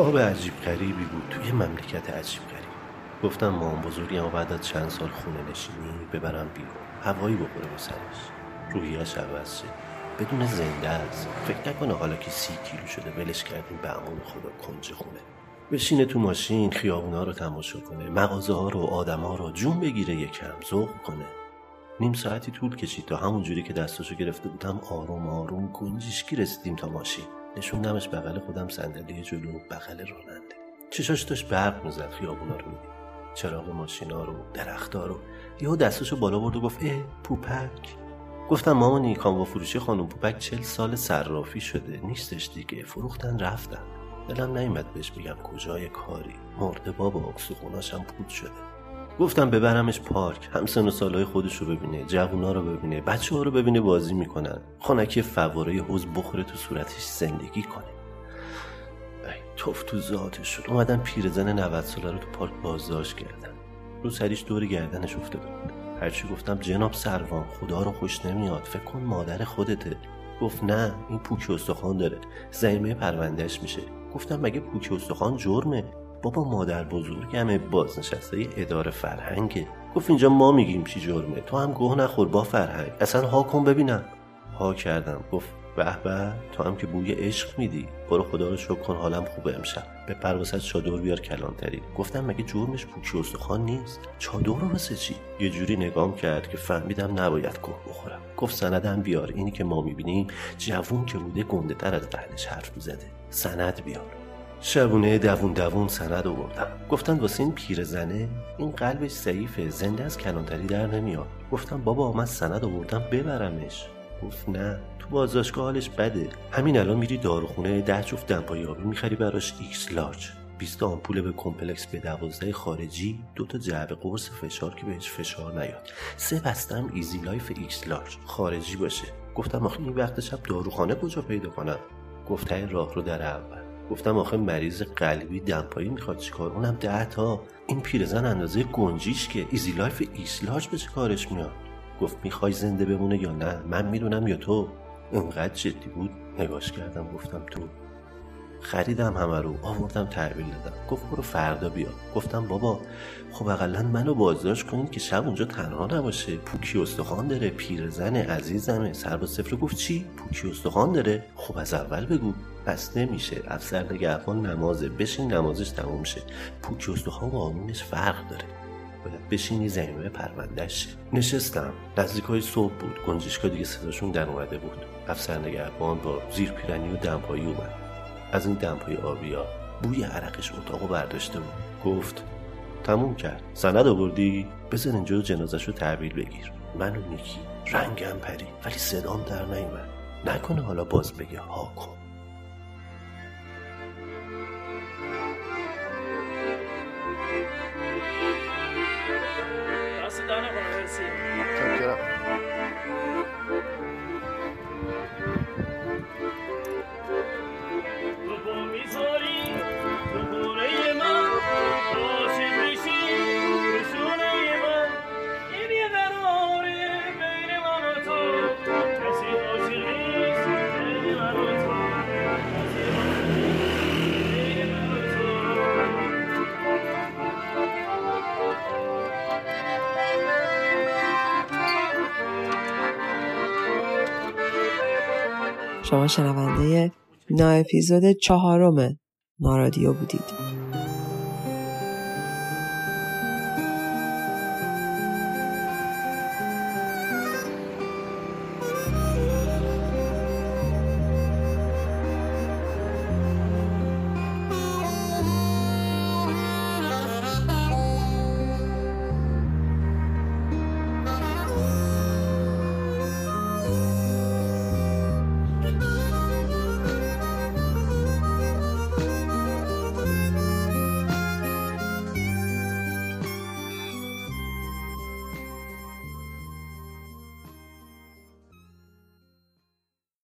خواب عجیب غریبی بود. توی مملکت عجیب غریب. گفتم مام بزرگی اما بعد از چند سال خونه نشینی ببرم بیرون. هوایی بخوره به سرش. روحیش عوض شد بدون زنده است. فکر نکنه حالا که سی کیلو شده ولش کردیم به امون خدا کنج خونه. بشینه تو ماشین خیابونا رو تماشا کنه مغازه ها رو آدم ها رو جون بگیره یکم ذوق کنه. نیم ساعتی طول کشید تا همون جوری که دستاشو گرفته بودم آروم آروم گنجشکی رسیدیم تا ماشین. نشوندمش بغل خودم صندلی جلو بغل راننده. چشاش داشت برق می‌زد خیابونا رو. چراغ ماشینا رو درختها رو. یهو دستاشو بالا برد و گفت اه پوپک. گفتم مامانی کاموا فروشی خانم پوپک چل سال صرافی شده. نیستش دیگه. فروختن رفتن. دلم نیومد بهش بگم کجای کاری. مرده بابا اکسخوناشم پود شده. گفتم ببرمش پارک هم سن و سالهای خودش رو ببینه جوونا رو ببینه بچه ها رو ببینه بازی می‌کنن. خانکی فواره حوز بخوره تو صورتش زندگی کنه. ای توف تو ذاتش شد اومدن پیرزن 90 ساله رو تو پارک بازداشت کردن. رو سریش دور گردنش افتاده بود. هرچی گفتم جناب سروان خدا رو خوش نمیاد. فکر کن مادر خودته. گفت نه این پوکی استخوان داره. زمینه پروندهش میشه. گفتم مگه پوکی استخوان جرمه؟ بابا مادر بزرگمه بازنشسته اداره فرهنگه. گفت اینجا ما میگیم چی جرمه. تو هم گوه نخور با فرهنگ. اصلا ها کن ببینم ها کردم. گفت به به تو هم که بوی عشق میدی. برو خدا رو شکر کن حالم خوبه امشب. به پروازت چادر بیار کلانتری. گفتم مگه جرمش پوکی استخوان نیست؟ چادر رو واسه چی؟ یه جوری نگام کرد که فهمیدم نباید گوه بخورم. گفت سندم بیار. اینی که ما می‌بینیم جوون که بوده گنده تر از اهلش حرف می‌زده. سند بیار. شبونه دوون دوون سند آوردم. گفتن واسه این پیرزنه این قلبش ضعیفه زنده از کلانتری در نمیاد. گفتم بابا من سند آوردم ببرمش. گفت نه تو بازداشتگاه حالش بده. همین الان میری داروخونه ده جفت دمپایی آبی می‌خری براش X-Large. 20 آمپول B complex B دوازده خارجی دو تا جعبه قرص فشار که بهش فشار نیاد. سه بسته‌ام ایزی لایف X-Large خارجی باشه. گفتم آخه این وقت شب داروخانه کجا پیدا کنم؟ گفت راهرو در اول. گفتم آخه مریض قلبی دمپایی می‌خواد چیکار اونم ده تا. این پیرزن اندازه گنجیشکه ایزی لایف X-Large به کارش میاد؟ گفت می‌خوای زنده بمونه یا نه؟ من می‌دونم یا تو. انقدر جدی بود؟ نگاش کردم گفتم تو. خریدم همه رو آوردم تحویل دادم. گفت برو فردا بیا. گفتم بابا خب اقلا منو بازداشت کنین که شب اونجا تنها نباشه. پوکی استخوان داره پیرزن عزیزمه. سرباز سفر گفت چی؟ پوکی استخوان داره. خب از اول بگو. پس نمیشه. افسر نگهبان نمازه. بشین نمازش تموم شه. پوکی استخوان قانونش فرق داره. باید بشینی زمینه پروندهش نشستم. نزدیک های صبح بود. گنجشکا دیگه صداشون در اومده بود. افسر نگهبان با زیر پیرنی و دمپایی اومد. از این دمپایی آبیا بوی عرقش اتاقو برداشته بود. گفت تموم کرد. سند آوردی؟ بزن اینجا جنازش رو تحویل بگیر. من و نیکی رنگم پری ولی صدام در نیومد. نکنه حالا باز بگه ها کن. شما شنونده نا اپیزود چهارم نارادیو بودید.